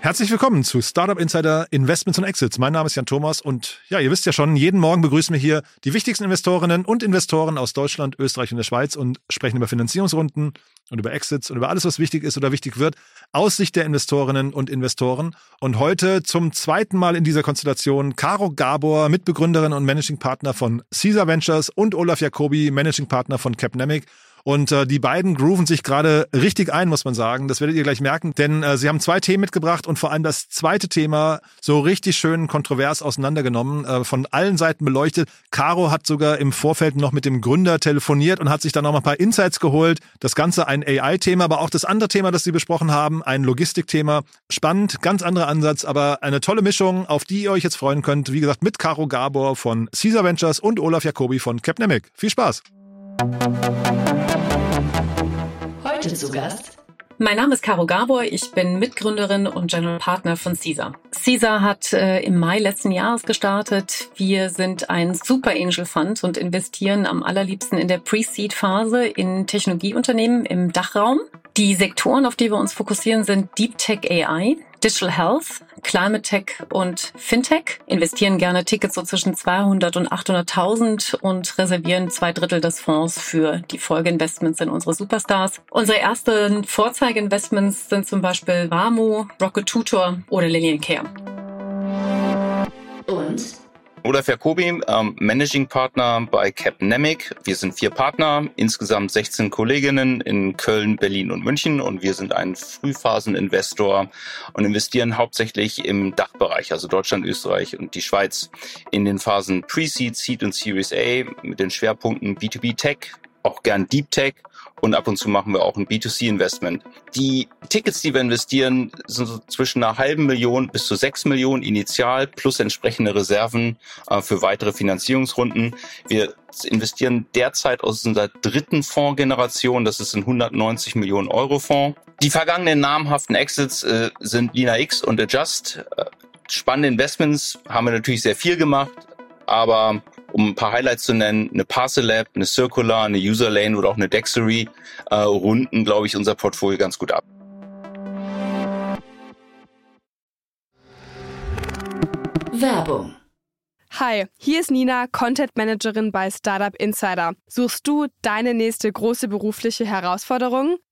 Herzlich willkommen zu Startup Insider Investments und Exits. Mein Name ist Jan Thomas und ja, ihr wisst ja schon, jeden Morgen begrüßen wir hier die wichtigsten Investorinnen und Investoren aus Deutschland, Österreich und der Schweiz und sprechen über Finanzierungsrunden und über Exits und über alles, was wichtig ist oder wichtig wird, aus Sicht der Investorinnen und Investoren. Und heute zum zweiten Mal in dieser Konstellation Caro Gabor, Mitbegründerin und Managing Partner von Caesar Ventures und Olaf Jacobi, Managing Partner von Capnemic. Und äh, die beiden grooven sich gerade richtig ein, muss man sagen. Das werdet ihr gleich merken, denn äh, sie haben zwei Themen mitgebracht und vor allem das zweite Thema so richtig schön kontrovers auseinandergenommen, äh, von allen Seiten beleuchtet. Caro hat sogar im Vorfeld noch mit dem Gründer telefoniert und hat sich dann noch mal ein paar Insights geholt. Das Ganze ein AI-Thema, aber auch das andere Thema, das sie besprochen haben, ein Logistikthema. Spannend, ganz anderer Ansatz, aber eine tolle Mischung, auf die ihr euch jetzt freuen könnt. Wie gesagt, mit Caro Gabor von Caesar Ventures und Olaf Jacobi von Capnemic. Viel Spaß! Heute zu Gast mein Name ist Caro Gabor, ich bin Mitgründerin und General Partner von Caesar. Caesar hat äh, im Mai letzten Jahres gestartet. Wir sind ein Super Angel Fund und investieren am allerliebsten in der Pre-Seed-Phase in Technologieunternehmen im Dachraum. Die Sektoren, auf die wir uns fokussieren, sind Deep Tech AI, Digital Health, Climate Tech und Fintech, investieren gerne Tickets so zwischen 200 und 800.000 und reservieren zwei Drittel des Fonds für die Folgeinvestments in unsere Superstars. Unsere ersten Vorzeigeinvestments sind zum Beispiel Wamo, Rocket Tutor oder Lillian Care. und Olaf Jacobi, ähm, Managing Partner bei Capnemic. Wir sind vier Partner, insgesamt 16 Kolleginnen in Köln, Berlin und München. Und wir sind ein Frühphaseninvestor und investieren hauptsächlich im Dachbereich, also Deutschland, Österreich und die Schweiz, in den Phasen Pre-Seed, Seed und Series A mit den Schwerpunkten B2B Tech, auch gern Deep Tech und ab und zu machen wir auch ein B2C-Investment. Die Tickets, die wir investieren, sind so zwischen einer halben Million bis zu sechs Millionen initial plus entsprechende Reserven äh, für weitere Finanzierungsrunden. Wir investieren derzeit aus unserer dritten Fondsgeneration, das ist ein 190 Millionen Euro Fonds. Die vergangenen namhaften Exits äh, sind Lina X und Adjust. Äh, spannende Investments haben wir natürlich sehr viel gemacht, aber um ein paar Highlights zu nennen, eine Parcel Lab, eine Circular, eine User Lane oder auch eine Dexery äh, runden, glaube ich, unser Portfolio ganz gut ab. Werbung. Hi, hier ist Nina, Content Managerin bei Startup Insider. Suchst du deine nächste große berufliche Herausforderung?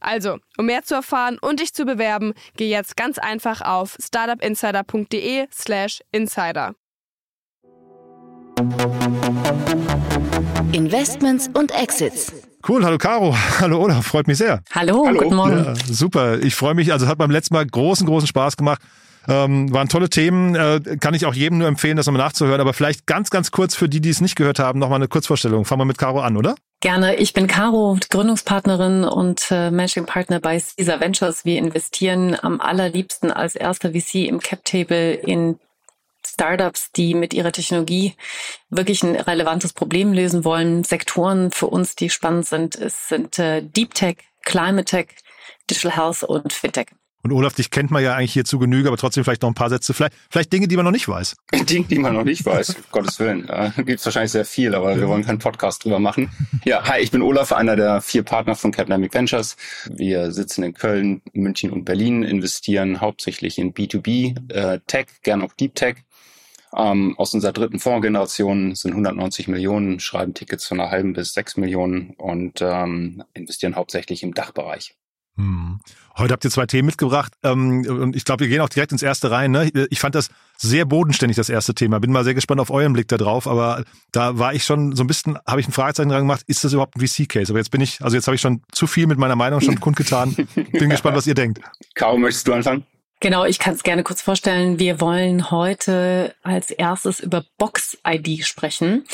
Also, um mehr zu erfahren und dich zu bewerben, geh jetzt ganz einfach auf startupinsider.de/slash insider. Investments und Exits. Cool, hallo Caro, hallo Olaf, freut mich sehr. Hallo, guten Morgen. Ja, super, ich freue mich, also es hat beim letzten Mal großen, großen Spaß gemacht. Ähm, waren tolle Themen, äh, kann ich auch jedem nur empfehlen, das nochmal nachzuhören. Aber vielleicht ganz, ganz kurz für die, die es nicht gehört haben, nochmal eine Kurzvorstellung. Fangen wir mit Caro an, oder? Gerne. Ich bin Caro, Gründungspartnerin und äh, Managing Partner bei Caesar Ventures. Wir investieren am allerliebsten als erster VC im Cap Table in Startups, die mit ihrer Technologie wirklich ein relevantes Problem lösen wollen. Sektoren für uns, die spannend sind, es sind äh, Deep Tech, Climate Tech, Digital Health und Fintech. Und Olaf, dich kennt man ja eigentlich hier zu Genüge, aber trotzdem vielleicht noch ein paar Sätze. Vielleicht, vielleicht Dinge, die man noch nicht weiß. Dinge, die man noch nicht weiß, Gottes Willen. Äh, Gibt es wahrscheinlich sehr viel, aber wir wollen keinen Podcast drüber machen. Ja, hi, ich bin Olaf, einer der vier Partner von Capnamic Ventures. Wir sitzen in Köln, München und Berlin, investieren hauptsächlich in B2B, äh, Tech, gern auch Deep Tech. Ähm, aus unserer dritten Fondsgeneration sind 190 Millionen, schreiben Tickets von einer halben bis sechs Millionen und ähm, investieren hauptsächlich im Dachbereich. Hm. Heute habt ihr zwei Themen mitgebracht ähm, und ich glaube, wir gehen auch direkt ins erste rein. Ne? Ich fand das sehr bodenständig, das erste Thema. Bin mal sehr gespannt auf euren Blick da drauf, aber da war ich schon so ein bisschen, habe ich ein Fragezeichen dran gemacht, ist das überhaupt ein VC-Case? Aber jetzt bin ich, also jetzt habe ich schon zu viel mit meiner Meinung schon kundgetan. Bin gespannt, was ihr denkt. Caro, möchtest du anfangen? Genau, ich kann es gerne kurz vorstellen. Wir wollen heute als erstes über Box ID sprechen.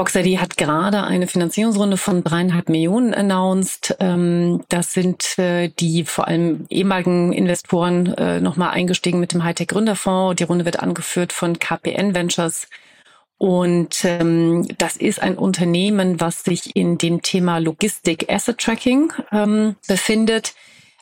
BoxID hat gerade eine Finanzierungsrunde von dreieinhalb Millionen announced. Ähm, das sind äh, die vor allem ehemaligen Investoren äh, nochmal eingestiegen mit dem Hightech Gründerfonds. Die Runde wird angeführt von KPN Ventures. Und ähm, das ist ein Unternehmen, was sich in dem Thema Logistik Asset Tracking ähm, befindet.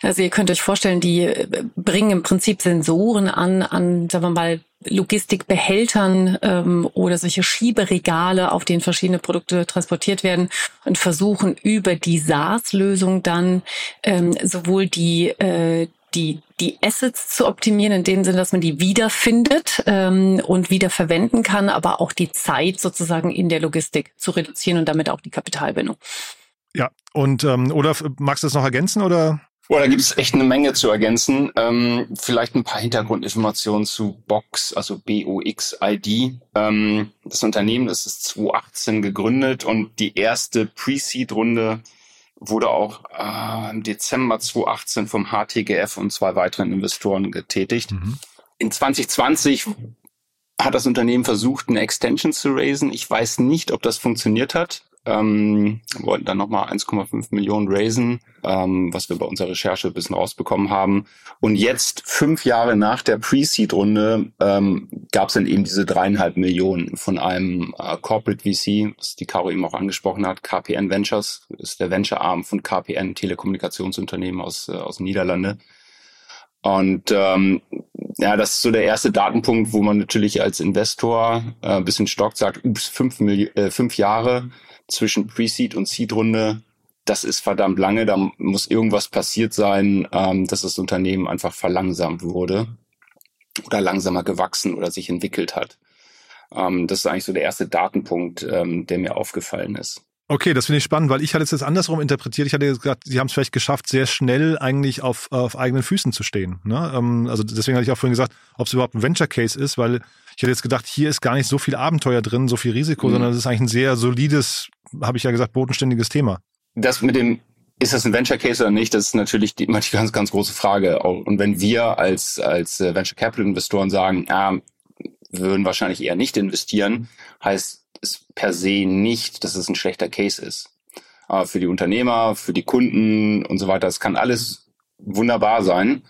Also ihr könnt euch vorstellen, die äh, bringen im Prinzip Sensoren an, an, sagen wir mal, Logistikbehältern ähm, oder solche Schieberegale, auf denen verschiedene Produkte transportiert werden und versuchen über die SaaS-Lösung dann ähm, sowohl die äh, die, die Assets zu optimieren, in dem Sinne, dass man die wiederfindet ähm, und wieder verwenden kann, aber auch die Zeit sozusagen in der Logistik zu reduzieren und damit auch die Kapitalbindung. Ja, und ähm, Olaf, magst du das noch ergänzen oder? Boah, da gibt es echt eine Menge zu ergänzen. Ähm, vielleicht ein paar Hintergrundinformationen zu Box, also B-O-X-ID. Ähm, das Unternehmen das ist 2018 gegründet und die erste Pre-Seed-Runde wurde auch äh, im Dezember 2018 vom HTGF und zwei weiteren Investoren getätigt. Mhm. In 2020 hat das Unternehmen versucht, eine Extension zu raisen. Ich weiß nicht, ob das funktioniert hat ähm, wollten dann nochmal 1,5 Millionen raisen, ähm, was wir bei unserer Recherche ein bisschen rausbekommen haben. Und jetzt, fünf Jahre nach der Pre-Seed-Runde, ähm, gab es dann eben diese dreieinhalb Millionen von einem äh, Corporate VC, was die Caro eben auch angesprochen hat, KPN Ventures, ist der Venture-Arm von KPN, Telekommunikationsunternehmen aus, äh, aus Niederlande. Und ähm, ja, das ist so der erste Datenpunkt, wo man natürlich als Investor äh, ein bisschen stockt, sagt, ups, fünf, äh, fünf Jahre zwischen Pre-Seed und Seed-Runde, das ist verdammt lange. Da muss irgendwas passiert sein, ähm, dass das Unternehmen einfach verlangsamt wurde oder langsamer gewachsen oder sich entwickelt hat. Ähm, das ist eigentlich so der erste Datenpunkt, ähm, der mir aufgefallen ist. Okay, das finde ich spannend, weil ich hatte es jetzt andersrum interpretiert. Ich hatte gesagt, sie haben es vielleicht geschafft, sehr schnell eigentlich auf, auf eigenen Füßen zu stehen. Ne? Ähm, also deswegen hatte ich auch vorhin gesagt, ob es überhaupt ein Venture Case ist, weil ich hätte jetzt gedacht, hier ist gar nicht so viel Abenteuer drin, so viel Risiko, mhm. sondern es ist eigentlich ein sehr solides, habe ich ja gesagt, bodenständiges Thema. Das mit dem ist das ein Venture Case oder nicht? Das ist natürlich die, die ganz, ganz große Frage. Und wenn wir als, als äh, Venture Capital Investoren sagen, ja, wir würden wahrscheinlich eher nicht investieren, heißt es per se nicht, dass es ein schlechter Case ist. Aber für die Unternehmer, für die Kunden und so weiter, es kann alles wunderbar sein.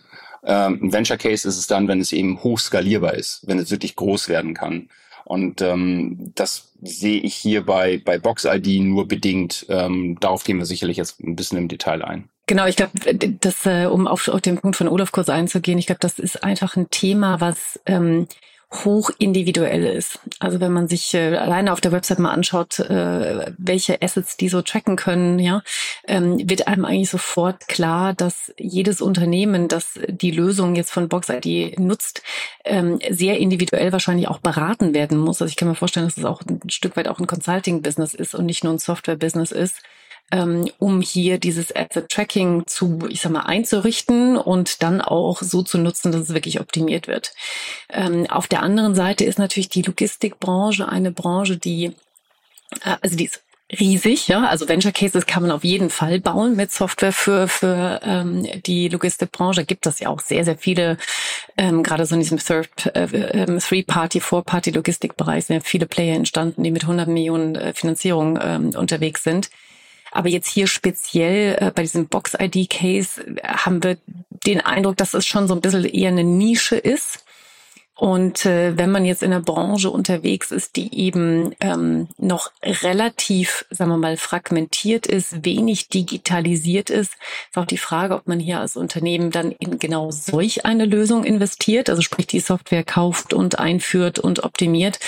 Ähm, ein Venture Case ist es dann, wenn es eben hoch skalierbar ist, wenn es wirklich groß werden kann. Und ähm, das sehe ich hier bei, bei Box ID nur bedingt. Ähm, darauf gehen wir sicherlich jetzt ein bisschen im Detail ein. Genau, ich glaube, das, äh, um auf, auf den Punkt von Olaf kurz einzugehen, ich glaube, das ist einfach ein Thema, was ähm, hoch individuell ist. Also wenn man sich äh, alleine auf der Website mal anschaut, äh, welche Assets die so tracken können, ja, ähm, wird einem eigentlich sofort klar, dass jedes Unternehmen, das die Lösung jetzt von BoxID nutzt, ähm, sehr individuell wahrscheinlich auch beraten werden muss. Also ich kann mir vorstellen, dass es auch ein Stück weit auch ein Consulting-Business ist und nicht nur ein Software-Business ist ähm, um hier dieses Asset Tracking zu, ich sag mal, einzurichten und dann auch so zu nutzen, dass es wirklich optimiert wird. Ähm, auf der anderen Seite ist natürlich die Logistikbranche eine Branche, die äh, also die ist riesig, ja. Also Venture Cases kann man auf jeden Fall bauen mit Software für für ähm, die Logistikbranche. Gibt es ja auch sehr sehr viele, ähm, gerade so in diesem Third, äh, ähm, Three Party, Four Party Logistikbereich sind ja viele Player entstanden, die mit 100 Millionen äh, Finanzierung ähm, unterwegs sind. Aber jetzt hier speziell äh, bei diesem Box-ID-Case äh, haben wir den Eindruck, dass es schon so ein bisschen eher eine Nische ist. Und äh, wenn man jetzt in der Branche unterwegs ist, die eben ähm, noch relativ, sagen wir mal, fragmentiert ist, wenig digitalisiert ist, ist auch die Frage, ob man hier als Unternehmen dann in genau solch eine Lösung investiert, also sprich die Software kauft und einführt und optimiert,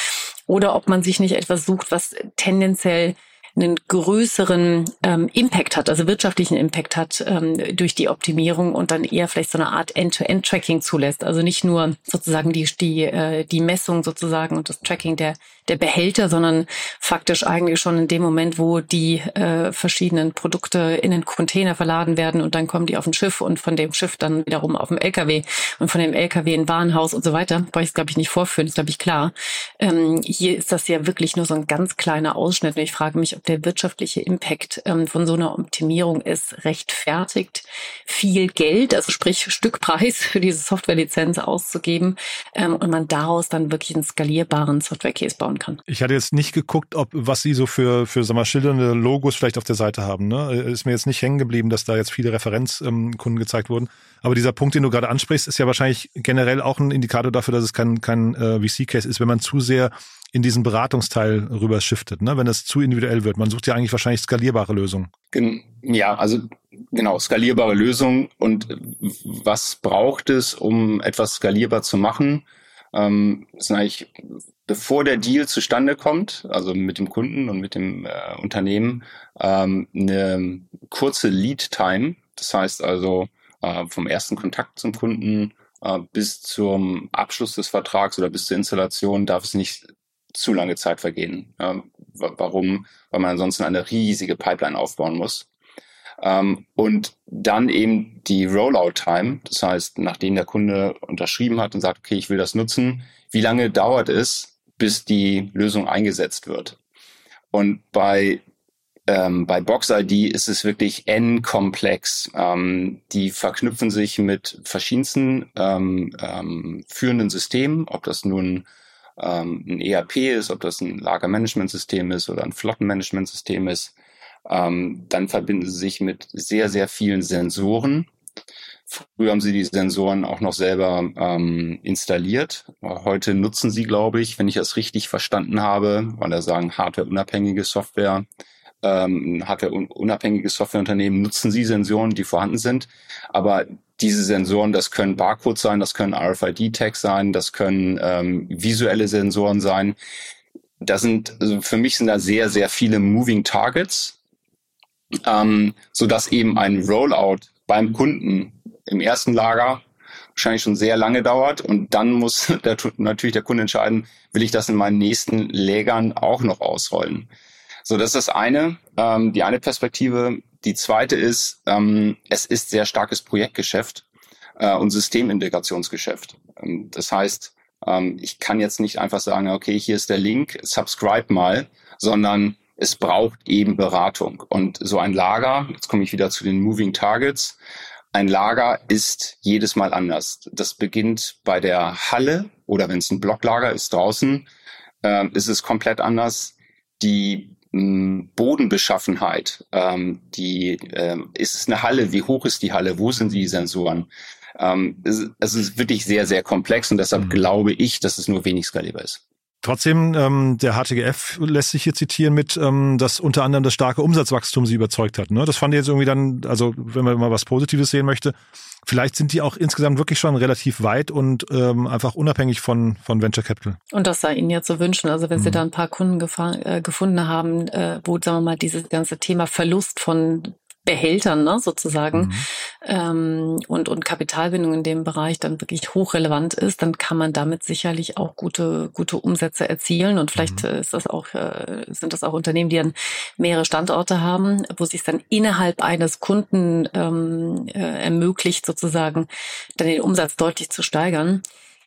oder ob man sich nicht etwas sucht, was tendenziell einen größeren ähm, Impact hat, also wirtschaftlichen Impact hat ähm, durch die Optimierung und dann eher vielleicht so eine Art End-to-End-Tracking zulässt. Also nicht nur sozusagen die die äh, die Messung sozusagen und das Tracking der der Behälter, sondern faktisch eigentlich schon in dem Moment, wo die äh, verschiedenen Produkte in den Container verladen werden und dann kommen die auf ein Schiff und von dem Schiff dann wiederum auf dem LKW und von dem LKW in Warenhaus und so weiter. Brauche ich es, glaube ich, nicht vorführen, ist, glaube ich, klar. Ähm, hier ist das ja wirklich nur so ein ganz kleiner Ausschnitt und ich frage mich, ob der wirtschaftliche Impact ähm, von so einer Optimierung ist rechtfertigt, viel Geld, also sprich Stückpreis für diese Softwarelizenz auszugeben ähm, und man daraus dann wirklich einen skalierbaren Software-Case bauen kann. Ich hatte jetzt nicht geguckt, ob was Sie so für, für sag mal, schildernde Logos vielleicht auf der Seite haben. Ne? Ist mir jetzt nicht hängen geblieben, dass da jetzt viele Referenzkunden ähm, gezeigt wurden. Aber dieser Punkt, den du gerade ansprichst, ist ja wahrscheinlich generell auch ein Indikator dafür, dass es kein, kein äh, VC-Case ist, wenn man zu sehr in diesen Beratungsteil rüber shiftet, ne? wenn es zu individuell wird. Man sucht ja eigentlich wahrscheinlich skalierbare Lösungen. Ja, also genau, skalierbare Lösungen. Und was braucht es, um etwas skalierbar zu machen? Ähm, sind eigentlich, bevor der Deal zustande kommt, also mit dem Kunden und mit dem äh, Unternehmen, ähm, eine kurze Lead-Time. Das heißt also äh, vom ersten Kontakt zum Kunden äh, bis zum Abschluss des Vertrags oder bis zur Installation darf es nicht zu lange Zeit vergehen. Ähm, warum? Weil man ansonsten eine riesige Pipeline aufbauen muss. Ähm, und dann eben die Rollout-Time, das heißt, nachdem der Kunde unterschrieben hat und sagt, okay, ich will das nutzen, wie lange dauert es, bis die Lösung eingesetzt wird? Und bei ähm, bei BoxID ist es wirklich n-komplex. Ähm, die verknüpfen sich mit verschiedensten ähm, ähm, führenden Systemen, ob das nun ähm, ein ERP ist, ob das ein Lagermanagementsystem ist oder ein Flottenmanagementsystem ist. Ähm, dann verbinden sie sich mit sehr, sehr vielen Sensoren. Früher haben sie die Sensoren auch noch selber ähm, installiert. Heute nutzen sie, glaube ich, wenn ich das richtig verstanden habe, weil da sagen hardwareunabhängige Software, ähm, hardwareunabhängige Softwareunternehmen nutzen sie Sensoren, die vorhanden sind. Aber diese Sensoren, das können Barcodes sein, das können RFID-Tags sein, das können ähm, visuelle Sensoren sein. Das sind, also für mich sind da sehr, sehr viele Moving Targets, ähm, so dass eben ein Rollout beim Kunden im ersten Lager wahrscheinlich schon sehr lange dauert und dann muss der, natürlich der Kunde entscheiden, will ich das in meinen nächsten Lägern auch noch ausrollen. So, das ist das eine, ähm, die eine Perspektive. Die zweite ist, ähm, es ist sehr starkes Projektgeschäft äh, und Systemintegrationsgeschäft. Ähm, das heißt, ähm, ich kann jetzt nicht einfach sagen, okay, hier ist der Link, subscribe mal, sondern es braucht eben Beratung. Und so ein Lager, jetzt komme ich wieder zu den Moving Targets, ein Lager ist jedes Mal anders. Das beginnt bei der Halle oder wenn es ein Blocklager ist draußen, äh, ist es komplett anders. Die Bodenbeschaffenheit, ähm, die äh, ist es eine Halle, wie hoch ist die Halle, wo sind die Sensoren? Ähm, es, es ist wirklich sehr, sehr komplex und deshalb mhm. glaube ich, dass es nur wenig skalierbar ist. Trotzdem, ähm, der HTGF lässt sich hier zitieren mit, ähm, dass unter anderem das starke Umsatzwachstum sie überzeugt hat. Ne? Das fand ich jetzt irgendwie dann, also wenn man mal was Positives sehen möchte, vielleicht sind die auch insgesamt wirklich schon relativ weit und ähm, einfach unabhängig von, von Venture Capital. Und das sei Ihnen ja zu wünschen. Also wenn mhm. Sie da ein paar Kunden äh, gefunden haben, äh, wo, sagen wir mal, dieses ganze Thema Verlust von Behältern ne, sozusagen mhm. ähm, und, und Kapitalbindung in dem Bereich dann wirklich hochrelevant ist, dann kann man damit sicherlich auch gute, gute Umsätze erzielen. Und vielleicht mhm. ist das auch, äh, sind das auch Unternehmen, die dann mehrere Standorte haben, wo sich dann innerhalb eines Kunden ähm, äh, ermöglicht, sozusagen dann den Umsatz deutlich zu steigern.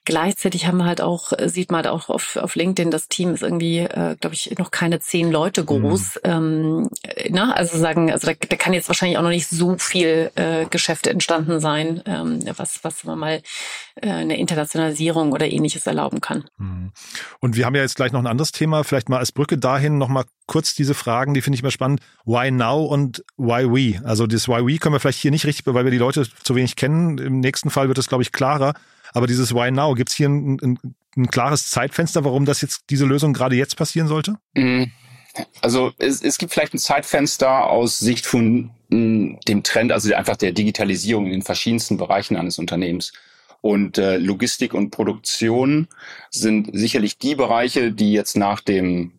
Gleichzeitig haben wir halt auch, äh, sieht man halt auch auf, auf LinkedIn, das Team ist irgendwie, äh, glaube ich, noch keine zehn Leute groß. Mhm. Ähm, na, ne? also sagen, also da, da kann jetzt wahrscheinlich auch noch nicht so viel äh, Geschäft entstanden sein, ähm, was, was man mal äh, eine Internationalisierung oder ähnliches erlauben kann. Mhm. Und wir haben ja jetzt gleich noch ein anderes Thema, vielleicht mal als Brücke dahin nochmal kurz diese Fragen, die finde ich mal spannend. Why now und why we? Also das why we können wir vielleicht hier nicht richtig, weil wir die Leute zu wenig kennen. Im nächsten Fall wird es, glaube ich, klarer. Aber dieses Why Now, gibt es hier ein, ein, ein, klares Zeitfenster, warum das jetzt diese Lösung gerade jetzt passieren sollte? Mm, also es, es gibt vielleicht ein Zeitfenster aus Sicht von mm, dem Trend, also einfach der Digitalisierung in den verschiedensten Bereichen eines Unternehmens. Und äh, Logistik und Produktion sind sicherlich die Bereiche, die jetzt nach dem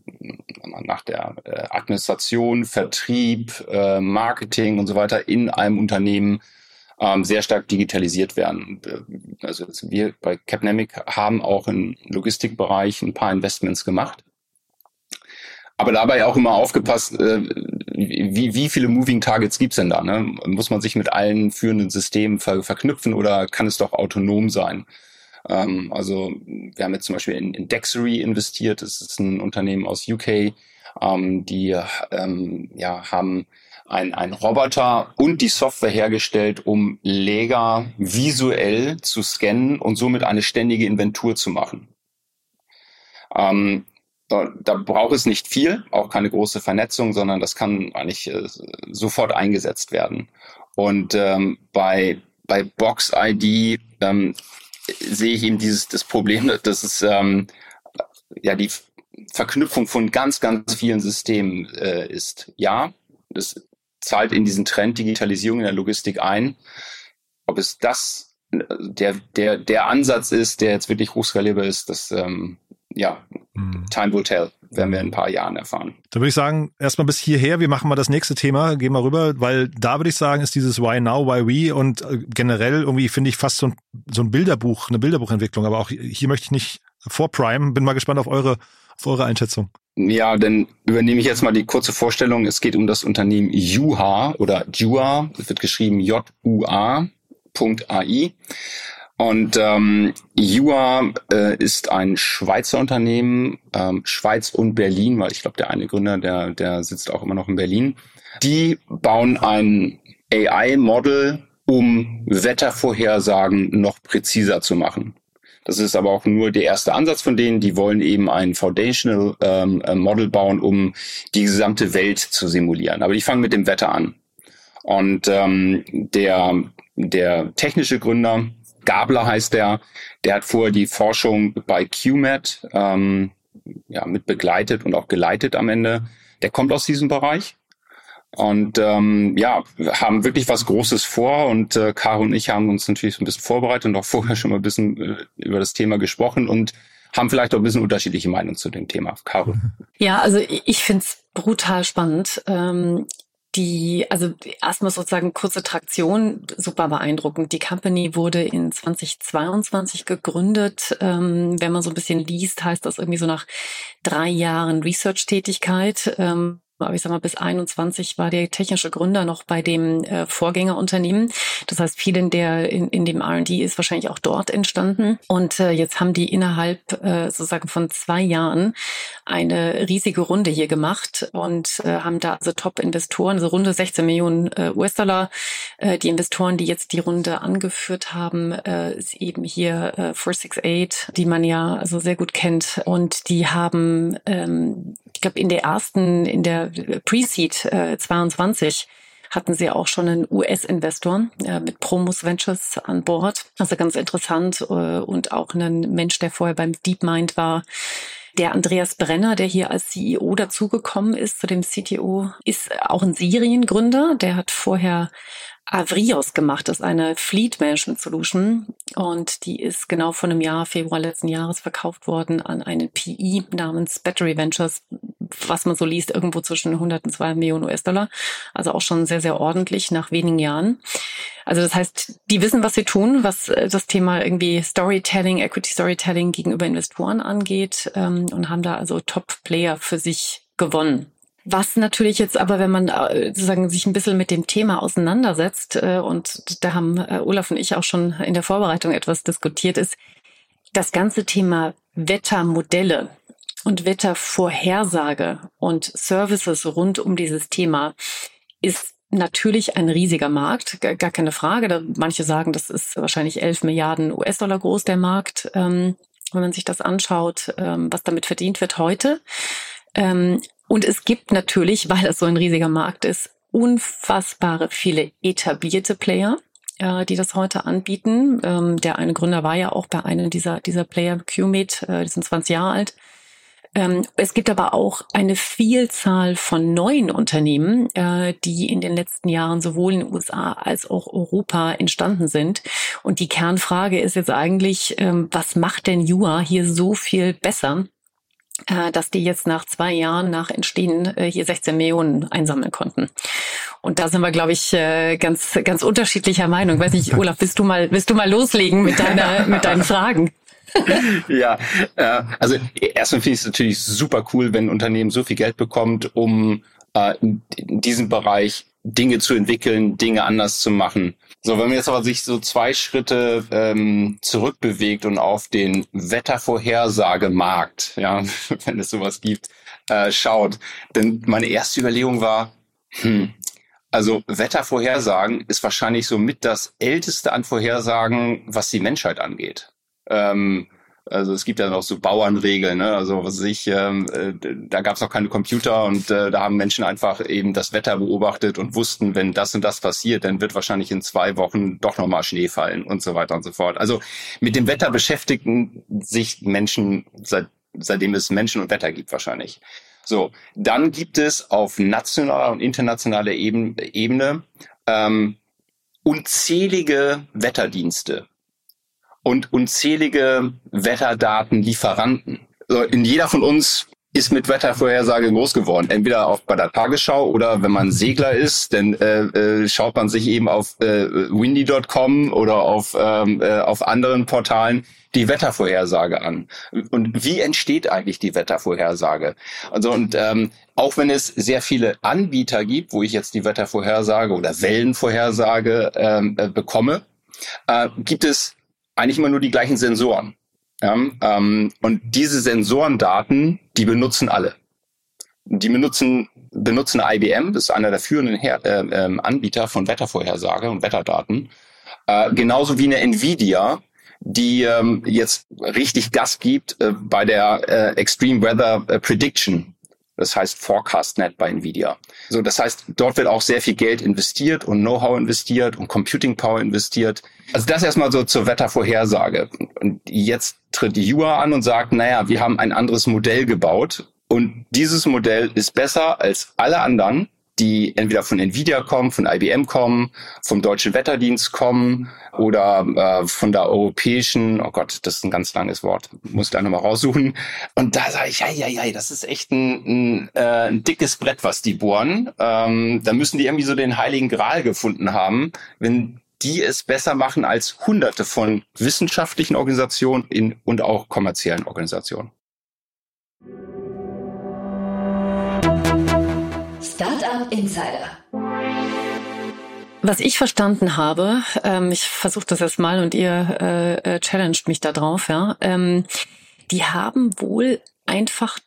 nach der äh, Administration, Vertrieb, äh, Marketing und so weiter in einem Unternehmen ähm, sehr stark digitalisiert werden. Also wir bei Capnemic haben auch im Logistikbereich ein paar Investments gemacht. Aber dabei auch immer aufgepasst, äh, wie, wie viele Moving Targets gibt's denn da? Ne? Muss man sich mit allen führenden Systemen ver verknüpfen oder kann es doch autonom sein? Ähm, also wir haben jetzt zum Beispiel in, in Dexery investiert. Das ist ein Unternehmen aus UK. Ähm, die ähm, ja, haben ein, ein Roboter und die Software hergestellt, um Leger visuell zu scannen und somit eine ständige Inventur zu machen. Ähm, da, da braucht es nicht viel, auch keine große Vernetzung, sondern das kann eigentlich äh, sofort eingesetzt werden. Und ähm, bei, bei Box ID ähm, sehe ich eben dieses das Problem, dass es ähm, ja die Verknüpfung von ganz, ganz vielen Systemen äh, ist. Ja, das zahlt in diesen Trend Digitalisierung in der Logistik ein. Ob es das der, der, der Ansatz ist, der jetzt wirklich hochskalierbar ist, das ähm, ja, hm. time will tell, werden wir in ein paar Jahren erfahren. Dann würde ich sagen, erstmal bis hierher, wir machen mal das nächste Thema, gehen mal rüber, weil da würde ich sagen, ist dieses Why Now, Why We und äh, generell irgendwie finde ich fast so ein, so ein Bilderbuch, eine Bilderbuchentwicklung, aber auch hier möchte ich nicht vor Prime, bin mal gespannt auf eure, auf eure Einschätzung. Ja, dann übernehme ich jetzt mal die kurze Vorstellung. Es geht um das Unternehmen Juha oder Jua, es wird geschrieben J-U-A.ai. Und ähm, Jua äh, ist ein Schweizer Unternehmen, ähm, Schweiz und Berlin, weil ich glaube, der eine Gründer, der, der sitzt auch immer noch in Berlin. Die bauen ein AI-Model, um Wettervorhersagen noch präziser zu machen. Das ist aber auch nur der erste Ansatz von denen. Die wollen eben ein Foundational ähm, äh, Model bauen, um die gesamte Welt zu simulieren. Aber die fangen mit dem Wetter an. Und ähm, der, der technische Gründer, Gabler heißt der, der hat vorher die Forschung bei QMAT ähm, ja, mit begleitet und auch geleitet am Ende. Der kommt aus diesem Bereich und ähm, ja, haben wirklich was Großes vor und äh, Caro und ich haben uns natürlich so ein bisschen vorbereitet und auch vorher schon mal ein bisschen äh, über das Thema gesprochen und haben vielleicht auch ein bisschen unterschiedliche Meinungen zu dem Thema. Caro. Ja, also ich finde es brutal spannend. Ähm, die, also erstmal sozusagen kurze Traktion, super beeindruckend. Die Company wurde in 2022 gegründet. Ähm, wenn man so ein bisschen liest, heißt das irgendwie so nach drei Jahren Research-Tätigkeit. Ähm, aber ich sag mal, bis 21 war der technische Gründer noch bei dem äh, Vorgängerunternehmen. Das heißt, viel in der in, in dem R&D ist wahrscheinlich auch dort entstanden. Und äh, jetzt haben die innerhalb äh, sozusagen von zwei Jahren eine riesige Runde hier gemacht und äh, haben da also Top-Investoren, also runde 16 Millionen äh, US-Dollar. Äh, die Investoren, die jetzt die Runde angeführt haben, äh, ist eben hier äh, 468, die man ja also sehr gut kennt. Und die haben, ähm, ich glaube, in der ersten, in der Pre-Seed äh, 22 hatten sie auch schon einen US-Investor äh, mit Promos Ventures an Bord. Also ganz interessant äh, und auch einen Mensch, der vorher beim DeepMind war. Der Andreas Brenner, der hier als CEO dazugekommen ist zu dem CTO, ist auch ein Seriengründer. Der hat vorher Avrios gemacht. Das ist eine Fleet Management Solution und die ist genau vor einem Jahr, Februar letzten Jahres, verkauft worden an einen PI namens Battery Ventures, was man so liest, irgendwo zwischen 100 und 2 Millionen US-Dollar. Also auch schon sehr, sehr ordentlich nach wenigen Jahren. Also das heißt, die wissen, was sie tun, was äh, das Thema irgendwie Storytelling, Equity Storytelling gegenüber Investoren angeht ähm, und haben da also Top-Player für sich gewonnen. Was natürlich jetzt aber, wenn man äh, sozusagen sich ein bisschen mit dem Thema auseinandersetzt, äh, und da haben Olaf und ich auch schon in der Vorbereitung etwas diskutiert, ist das ganze Thema Wettermodelle und Wettervorhersage und Services rund um dieses Thema ist natürlich ein riesiger Markt, gar keine Frage. Manche sagen, das ist wahrscheinlich 11 Milliarden US-Dollar groß, der Markt, ähm, wenn man sich das anschaut, ähm, was damit verdient wird heute. Ähm, und es gibt natürlich, weil es so ein riesiger Markt ist, unfassbare viele etablierte Player, äh, die das heute anbieten. Der eine Gründer war ja auch bei einem dieser, dieser Player, QMate, äh, die sind 20 Jahre alt. Ähm, es gibt aber auch eine Vielzahl von neuen Unternehmen, äh, die in den letzten Jahren sowohl in den USA als auch Europa entstanden sind. Und die Kernfrage ist jetzt eigentlich, ähm, was macht denn Jua hier so viel besser? äh, dass die jetzt nach zwei Jahren nach Entstehen äh, hier 16 Millionen einsammeln konnten. Und da sind wir, glaube ich, ganz, ganz unterschiedlicher Meinung. Weiß nicht, Olaf, willst du mal, willst du mal loslegen mit deiner, mit deinen Fragen? ja, äh, also erstmal finde ich es natürlich super cool, wenn ein Unternehmen so viel Geld bekommt, um äh, in diesem Bereich Dinge zu entwickeln, Dinge anders zu machen. So, wenn man jetzt aber sich so zwei Schritte ähm, zurückbewegt und auf den Wettervorhersagemarkt, ja, wenn es sowas gibt, äh, schaut, denn meine erste Überlegung war, hm, also Wettervorhersagen ist wahrscheinlich so mit das älteste an Vorhersagen, was die Menschheit angeht. Ähm, also es gibt ja noch so Bauernregeln, ne? also was weiß ich, ähm, äh, da gab es noch keine Computer und äh, da haben Menschen einfach eben das Wetter beobachtet und wussten, wenn das und das passiert, dann wird wahrscheinlich in zwei Wochen doch nochmal Schnee fallen und so weiter und so fort. Also mit dem Wetter beschäftigen sich Menschen, seit, seitdem es Menschen und Wetter gibt wahrscheinlich. So, dann gibt es auf nationaler und internationaler Ebene ähm, unzählige Wetterdienste und unzählige Wetterdatenlieferanten. Also in jeder von uns ist mit Wettervorhersage groß geworden. Entweder auch bei der Tagesschau oder wenn man Segler ist, dann äh, äh, schaut man sich eben auf äh, windy.com oder auf, ähm, äh, auf anderen Portalen die Wettervorhersage an. Und wie entsteht eigentlich die Wettervorhersage? Also und ähm, auch wenn es sehr viele Anbieter gibt, wo ich jetzt die Wettervorhersage oder Wellenvorhersage ähm, äh, bekomme, äh, gibt es eigentlich immer nur die gleichen Sensoren. Ja, ähm, und diese Sensorendaten, die benutzen alle. Die benutzen, benutzen IBM, das ist einer der führenden Her äh, äh, Anbieter von Wettervorhersage und Wetterdaten. Äh, genauso wie eine Nvidia, die ähm, jetzt richtig Gas gibt äh, bei der äh, Extreme Weather äh, Prediction das heißt ForecastNet bei Nvidia. So, das heißt, dort wird auch sehr viel Geld investiert und Know-how investiert und Computing Power investiert. Also das erstmal so zur Wettervorhersage. Und jetzt tritt die Jura an und sagt, naja, wir haben ein anderes Modell gebaut und dieses Modell ist besser als alle anderen die entweder von Nvidia kommen, von IBM kommen, vom Deutschen Wetterdienst kommen oder äh, von der europäischen, oh Gott, das ist ein ganz langes Wort, muss ich da nochmal raussuchen. Und da sage ich, ja, ja, ja, das ist echt ein, ein, äh, ein dickes Brett, was die bohren. Ähm, da müssen die irgendwie so den heiligen Gral gefunden haben, wenn die es besser machen als hunderte von wissenschaftlichen Organisationen in, und auch kommerziellen Organisationen. Insider. Was ich verstanden habe, ähm, ich versuche das jetzt mal und ihr äh, äh, challenged mich da drauf, ja, ähm, die haben wohl einfach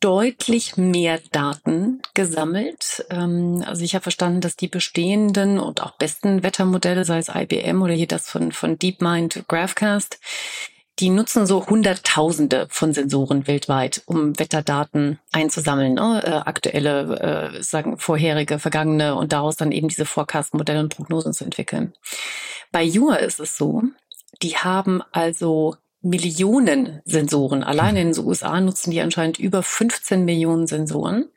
deutlich mehr Daten gesammelt. Ähm, also ich habe verstanden, dass die bestehenden und auch besten Wettermodelle, sei es IBM oder hier das von, von DeepMind Graphcast, die nutzen so Hunderttausende von Sensoren weltweit, um Wetterdaten einzusammeln, ne? äh, aktuelle, äh, sagen vorherige, vergangene und daraus dann eben diese Forecast-Modelle und Prognosen zu entwickeln. Bei Jura ist es so, die haben also Millionen Sensoren. Allein in den USA nutzen die anscheinend über 15 Millionen Sensoren.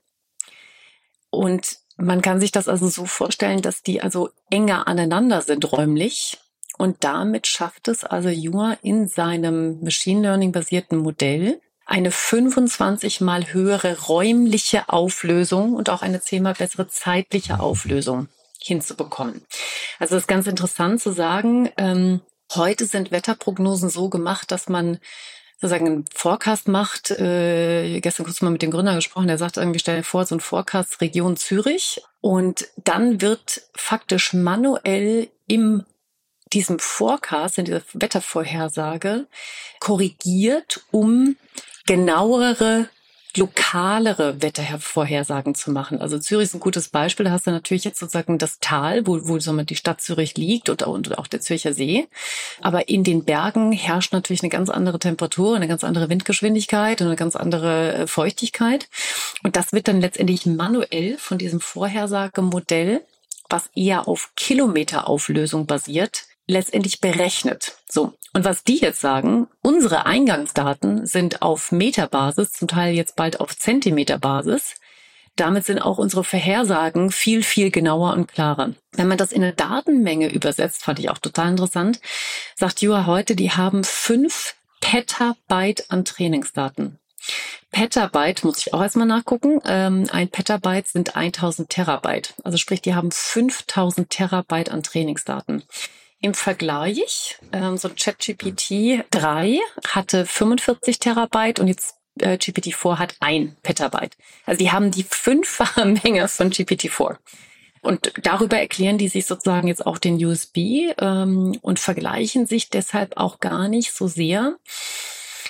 Und man kann sich das also so vorstellen, dass die also enger aneinander sind räumlich und damit schafft es also Jura in seinem Machine Learning basierten Modell eine 25 mal höhere räumliche Auflösung und auch eine 10 mal bessere zeitliche Auflösung hinzubekommen. Also es ist ganz interessant zu sagen, ähm, heute sind Wetterprognosen so gemacht, dass man sozusagen einen Forecast macht. Äh, gestern kurz mal mit dem Gründer gesprochen, der sagt irgendwie, stell dir vor, so ein Forecast Region Zürich und dann wird faktisch manuell im diesem Forecast, in dieser Wettervorhersage korrigiert, um genauere lokalere Wettervorhersagen zu machen. Also Zürich ist ein gutes Beispiel. Da hast du natürlich jetzt sozusagen das Tal, wo, wo so die Stadt Zürich liegt und, und auch der Zürcher See. Aber in den Bergen herrscht natürlich eine ganz andere Temperatur, eine ganz andere Windgeschwindigkeit und eine ganz andere äh, Feuchtigkeit. Und das wird dann letztendlich manuell von diesem Vorhersagemodell, was eher auf Kilometerauflösung basiert, letztendlich berechnet. So. Und was die jetzt sagen, unsere Eingangsdaten sind auf Meterbasis, zum Teil jetzt bald auf Zentimeterbasis. Damit sind auch unsere Vorhersagen viel, viel genauer und klarer. Wenn man das in eine Datenmenge übersetzt, fand ich auch total interessant, sagt Jura heute, die haben fünf Petabyte an Trainingsdaten. Petabyte muss ich auch erstmal nachgucken. Ähm, ein Petabyte sind 1000 Terabyte. Also sprich, die haben 5000 Terabyte an Trainingsdaten. Im Vergleich, ähm, so ChatGPT 3 hatte 45 Terabyte und jetzt äh, GPT-4 hat ein Petabyte. Also die haben die fünffache Menge von GPT-4. Und darüber erklären die sich sozusagen jetzt auch den USB ähm, und vergleichen sich deshalb auch gar nicht so sehr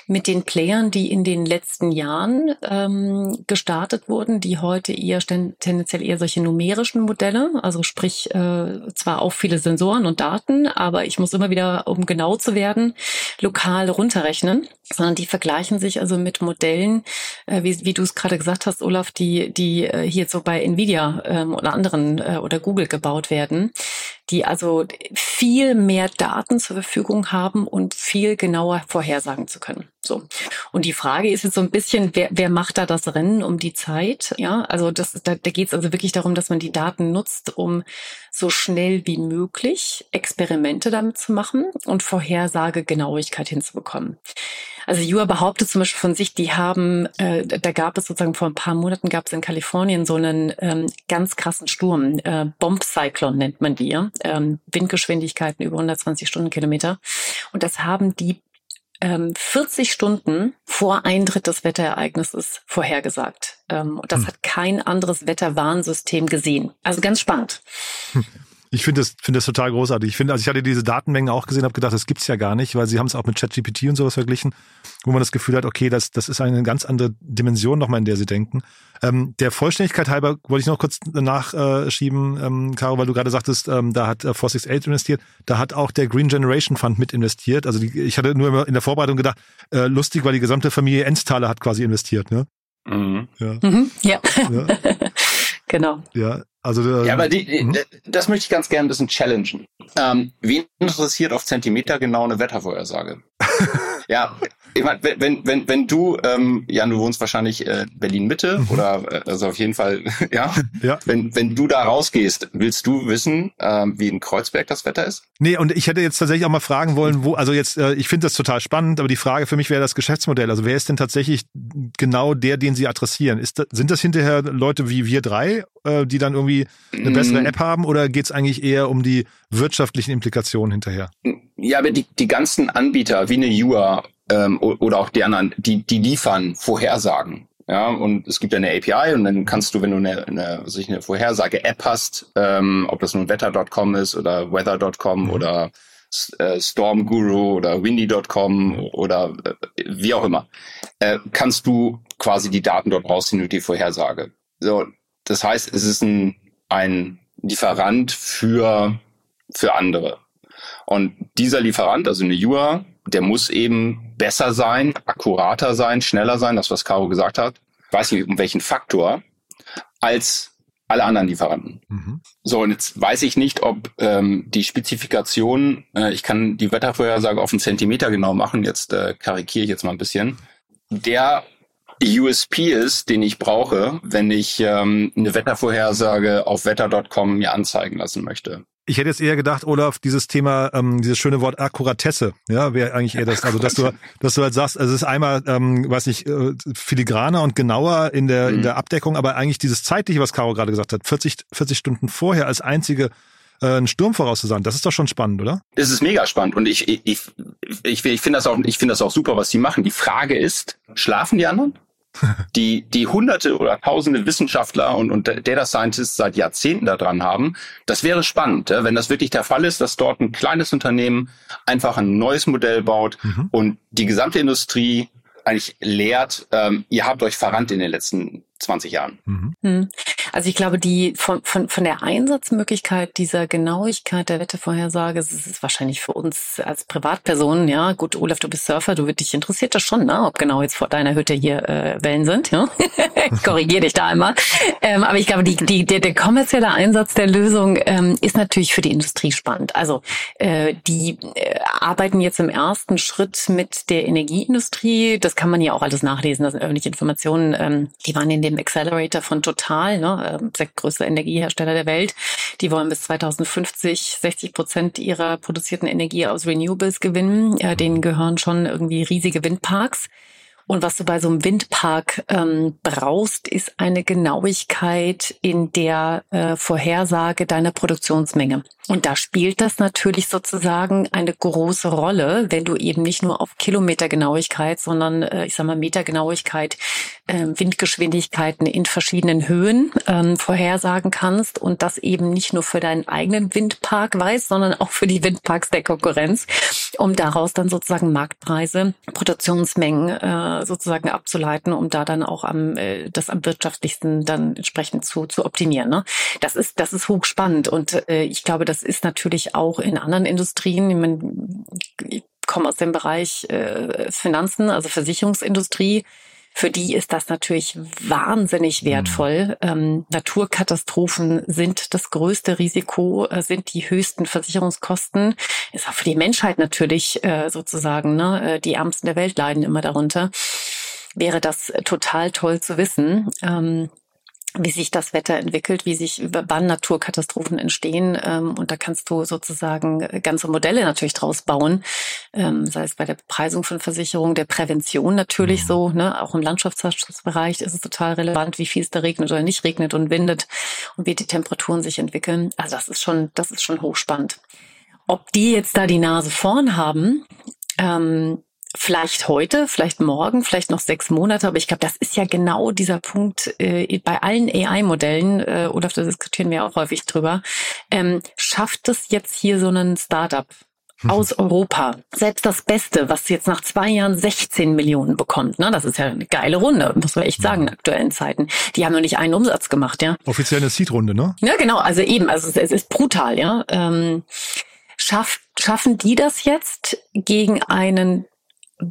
mit den Playern, die in den letzten Jahren ähm, gestartet wurden, die heute eher tendenziell eher solche numerischen Modelle, also sprich äh, zwar auch viele Sensoren und Daten, aber ich muss immer wieder, um genau zu werden, lokal runterrechnen, sondern die vergleichen sich also mit Modellen, äh, wie, wie du es gerade gesagt hast, Olaf, die die äh, hier so bei Nvidia ähm, oder anderen äh, oder Google gebaut werden, die also viel mehr Daten zur Verfügung haben und viel genauer vorhersagen zu können. So. Und die Frage ist jetzt so ein bisschen, wer, wer macht da das Rennen um die Zeit? Ja, also das, da, da geht es also wirklich darum, dass man die Daten nutzt, um so schnell wie möglich Experimente damit zu machen und Vorhersagegenauigkeit hinzubekommen. Also Jura behauptet zum Beispiel von sich, die haben, äh, da gab es sozusagen vor ein paar Monaten gab es in Kalifornien so einen ähm, ganz krassen Sturm, äh, Bomb-Cyclone nennt man die, ähm, Windgeschwindigkeiten über 120 Stundenkilometer. Und das haben die ähm, 40 Stunden vor Eintritt des Wetterereignisses vorhergesagt. Ähm, und das hm. hat kein anderes Wetterwarnsystem gesehen. Also ganz spannend. Hm. Ich finde das, finde das total großartig. Ich finde, also ich hatte diese Datenmengen auch gesehen, habe gedacht, das gibt's ja gar nicht, weil sie haben es auch mit ChatGPT und sowas verglichen, wo man das Gefühl hat, okay, das, das ist eine ganz andere Dimension nochmal, in der sie denken. Ähm, der Vollständigkeit halber wollte ich noch kurz nachschieben, ähm, Caro, weil du gerade sagtest, ähm, da hat äh, 468 investiert, da hat auch der Green Generation Fund mit investiert. Also die, ich hatte nur immer in der Vorbereitung gedacht, äh, lustig, weil die gesamte Familie Ensthaler hat quasi investiert, ne? Mhm. Ja. Mhm, ja. ja. genau. Ja, also, ja, aber die, mhm. das möchte ich ganz gerne ein bisschen challengen. Ähm, wen interessiert auf Zentimeter genau eine Wettervorhersage? ja, ich meine, wenn, wenn, wenn du, ähm, Jan, du wohnst wahrscheinlich äh, Berlin-Mitte mhm. oder äh, also auf jeden Fall, ja, ja. Wenn, wenn du da rausgehst, willst du wissen, ähm, wie in Kreuzberg das Wetter ist? Nee, und ich hätte jetzt tatsächlich auch mal fragen wollen, wo, also jetzt, äh, ich finde das total spannend, aber die Frage für mich wäre das Geschäftsmodell. Also wer ist denn tatsächlich genau der, den sie adressieren? Ist das, sind das hinterher Leute wie wir drei, äh, die dann irgendwie eine bessere mm. App haben oder geht es eigentlich eher um die wirtschaftlichen Implikationen hinterher? Ja, aber die, die ganzen Anbieter wie eine Jua ähm, oder auch die anderen, die, die liefern Vorhersagen. Ja, und es gibt eine API und dann kannst du, wenn du eine, eine, sich eine Vorhersage-App hast, ähm, ob das nun wetter.com ist oder weather.com mhm. oder äh, Stormguru oder windy.com oder äh, wie auch immer, äh, kannst du quasi die Daten dort rausziehen und die Vorhersage. So, das heißt, es ist ein, ein Lieferant für, für andere. Und dieser Lieferant, also eine UA, der muss eben besser sein, akkurater sein, schneller sein, das was Caro gesagt hat. Ich weiß nicht um welchen Faktor, als alle anderen Lieferanten. Mhm. So, und jetzt weiß ich nicht, ob ähm, die Spezifikation, äh, ich kann die Wettervorhersage auf einen Zentimeter genau machen, jetzt äh, karikiere ich jetzt mal ein bisschen, der USP ist, den ich brauche, wenn ich ähm, eine Wettervorhersage auf wetter.com mir anzeigen lassen möchte. Ich hätte jetzt eher gedacht, Olaf, dieses Thema, ähm, dieses schöne Wort Akkuratesse, ja, wäre eigentlich eher das, also dass du, dass du halt sagst, also es ist einmal, ähm, weiß nicht, äh, filigraner und genauer in der, mhm. in der Abdeckung, aber eigentlich dieses zeitliche, was Caro gerade gesagt hat, 40, 40 Stunden vorher als einzige äh, einen Sturm vorauszusagen, das ist doch schon spannend, oder? Es ist mega spannend und ich, ich, ich, ich, ich finde das auch, ich finde das auch super, was die machen. Die Frage ist, schlafen die anderen? Die, die hunderte oder tausende Wissenschaftler und, und Data Scientists seit Jahrzehnten daran haben. Das wäre spannend, wenn das wirklich der Fall ist, dass dort ein kleines Unternehmen einfach ein neues Modell baut mhm. und die gesamte Industrie eigentlich lehrt, ähm, ihr habt euch verrannt in den letzten 20 Jahren. Mhm. Hm. Also ich glaube, die von, von, von der Einsatzmöglichkeit dieser Genauigkeit der Wettervorhersage, ist wahrscheinlich für uns als Privatpersonen, ja, gut, Olaf, du bist Surfer, du dich interessiert das schon, ne, ob genau jetzt vor deiner Hütte hier äh, Wellen sind, ja. ich korrigiere dich da einmal. Ähm, aber ich glaube, die, die, der, der kommerzielle Einsatz der Lösung ähm, ist natürlich für die Industrie spannend. Also äh, die äh, arbeiten jetzt im ersten Schritt mit der Energieindustrie. Das kann man ja auch alles nachlesen, das sind öffentliche Informationen. Ähm, die waren in dem Accelerator von Total, ne, ähm, der größte Energiehersteller der Welt. Die wollen bis 2050 60 Prozent ihrer produzierten Energie aus Renewables gewinnen. Ja, denen gehören schon irgendwie riesige Windparks. Und was du bei so einem Windpark ähm, brauchst, ist eine Genauigkeit in der äh, Vorhersage deiner Produktionsmenge. Und da spielt das natürlich sozusagen eine große Rolle, wenn du eben nicht nur auf Kilometergenauigkeit, sondern äh, ich sag mal Metergenauigkeit, äh, Windgeschwindigkeiten in verschiedenen Höhen ähm, vorhersagen kannst und das eben nicht nur für deinen eigenen Windpark weißt, sondern auch für die Windparks der Konkurrenz, um daraus dann sozusagen Marktpreise, Produktionsmengen äh, sozusagen abzuleiten, um da dann auch am äh, das am wirtschaftlichsten dann entsprechend zu zu optimieren. Ne? Das ist das ist hochspannend und ich glaube, das ist natürlich auch in anderen Industrien. Ich, meine, ich komme aus dem Bereich äh, Finanzen, also Versicherungsindustrie. Für die ist das natürlich wahnsinnig mhm. wertvoll. Ähm, Naturkatastrophen sind das größte Risiko, äh, sind die höchsten Versicherungskosten. Ist auch für die Menschheit natürlich äh, sozusagen, ne? Äh, die Ärmsten der Welt leiden immer darunter. Wäre das total toll zu wissen. Ähm, wie sich das Wetter entwickelt, wie sich, wann Naturkatastrophen entstehen. Ähm, und da kannst du sozusagen ganze Modelle natürlich draus bauen, ähm, sei es bei der Bepreisung von Versicherungen, der Prävention natürlich mhm. so, ne? auch im Landschaftsschutzbereich ist es total relevant, wie viel es da regnet oder nicht regnet und windet und wie die Temperaturen sich entwickeln. Also das ist schon, das ist schon hochspannend. Ob die jetzt da die Nase vorn haben, ähm, vielleicht heute, vielleicht morgen, vielleicht noch sechs Monate, aber ich glaube, das ist ja genau dieser Punkt äh, bei allen AI-Modellen, äh, oder da diskutieren wir auch häufig drüber, ähm, schafft es jetzt hier so einen Startup mhm. aus Europa. Selbst das Beste, was jetzt nach zwei Jahren 16 Millionen bekommt, ne, das ist ja eine geile Runde, muss man echt sagen, in aktuellen Zeiten. Die haben noch nicht einen Umsatz gemacht, ja. Offiziell eine Seed-Runde, ne? Ja, genau, also eben, also es, es ist brutal, ja. Ähm, schafft, schaffen die das jetzt gegen einen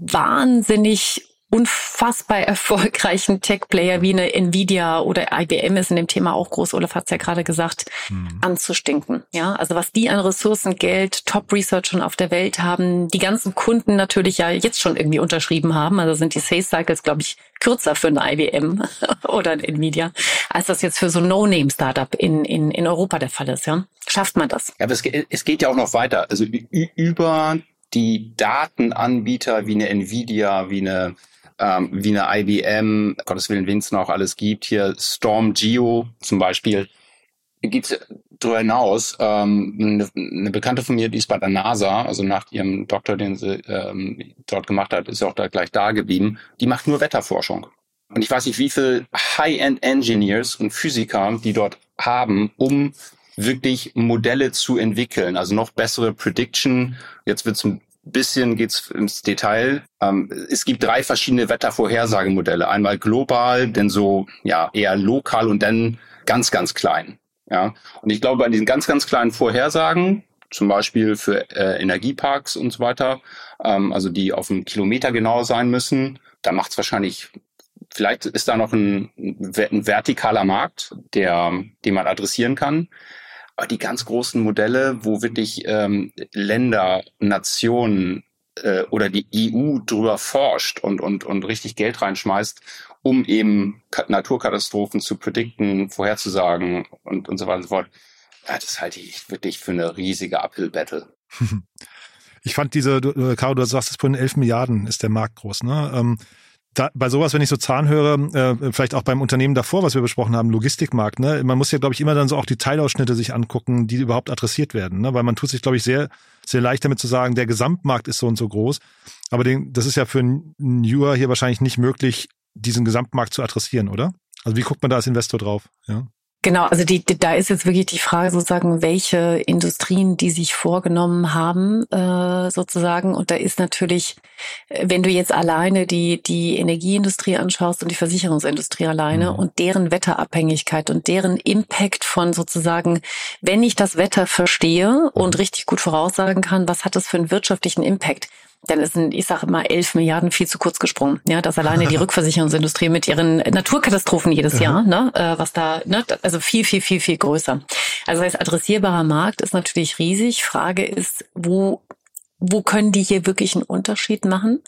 wahnsinnig unfassbar erfolgreichen Tech-Player wie eine Nvidia oder IBM ist in dem Thema auch groß, Olaf hat es ja gerade gesagt, mhm. anzustinken. Ja, also was die an Ressourcen, Geld, Top-Research schon auf der Welt haben, die ganzen Kunden natürlich ja jetzt schon irgendwie unterschrieben haben, also sind die Sales Cycles, glaube ich, kürzer für eine IBM oder eine Nvidia, als das jetzt für so ein No-Name-Startup in, in, in Europa der Fall ist. Ja, schafft man das? Ja, aber es, es geht ja auch noch weiter. Also über die Datenanbieter wie eine Nvidia, wie eine ähm, wie eine IBM, Gottes Willen, wen es noch alles gibt, hier Storm Geo zum Beispiel, geht's darüber hinaus. Ähm, eine, eine Bekannte von mir, die ist bei der NASA, also nach ihrem Doktor, den sie ähm, dort gemacht hat, ist auch da gleich da geblieben. Die macht nur Wetterforschung. Und ich weiß nicht, wie viel High-End Engineers und Physiker die dort haben, um wirklich Modelle zu entwickeln, also noch bessere Prediction. Jetzt wird es ein bisschen geht's ins Detail. Ähm, es gibt drei verschiedene Wettervorhersagemodelle. Einmal global, dann so ja eher lokal und dann ganz ganz klein. Ja, und ich glaube, bei diesen ganz ganz kleinen Vorhersagen, zum Beispiel für äh, Energieparks und so weiter, ähm, also die auf einen Kilometer genau sein müssen, da macht es wahrscheinlich Vielleicht ist da noch ein, ein vertikaler Markt, der, den man adressieren kann. Aber die ganz großen Modelle, wo wirklich ähm, Länder, Nationen äh, oder die EU drüber forscht und, und, und richtig Geld reinschmeißt, um eben Naturkatastrophen zu predikten, vorherzusagen und, und so weiter und so fort. Ja, das halte ich wirklich für eine riesige Uphill-Battle. Ich fand diese, du, Caro, du sagst es vorhin, 11 Milliarden ist der Markt groß. Ne? Ähm, da, bei sowas, wenn ich so Zahlen höre, äh, vielleicht auch beim Unternehmen davor, was wir besprochen haben, Logistikmarkt, ne, man muss ja, glaube ich, immer dann so auch die Teilausschnitte sich angucken, die überhaupt adressiert werden, ne, weil man tut sich, glaube ich, sehr, sehr leicht damit zu sagen, der Gesamtmarkt ist so und so groß, aber den, das ist ja für einen Newer hier wahrscheinlich nicht möglich, diesen Gesamtmarkt zu adressieren, oder? Also wie guckt man da als Investor drauf? Ja. Genau, also die, die, da ist jetzt wirklich die Frage sozusagen, welche Industrien die sich vorgenommen haben, äh, sozusagen. Und da ist natürlich, äh, wenn du jetzt alleine die, die Energieindustrie anschaust und die Versicherungsindustrie alleine mhm. und deren Wetterabhängigkeit und deren Impact von sozusagen, wenn ich das Wetter verstehe und richtig gut voraussagen kann, was hat das für einen wirtschaftlichen Impact? Dann ist ein, ich sage mal, elf Milliarden viel zu kurz gesprungen. Ja, dass alleine die Rückversicherungsindustrie mit ihren Naturkatastrophen jedes Jahr, ne, äh, was da, ne, also viel, viel, viel, viel größer. Also das heißt, adressierbarer Markt ist natürlich riesig. Frage ist, wo, wo können die hier wirklich einen Unterschied machen?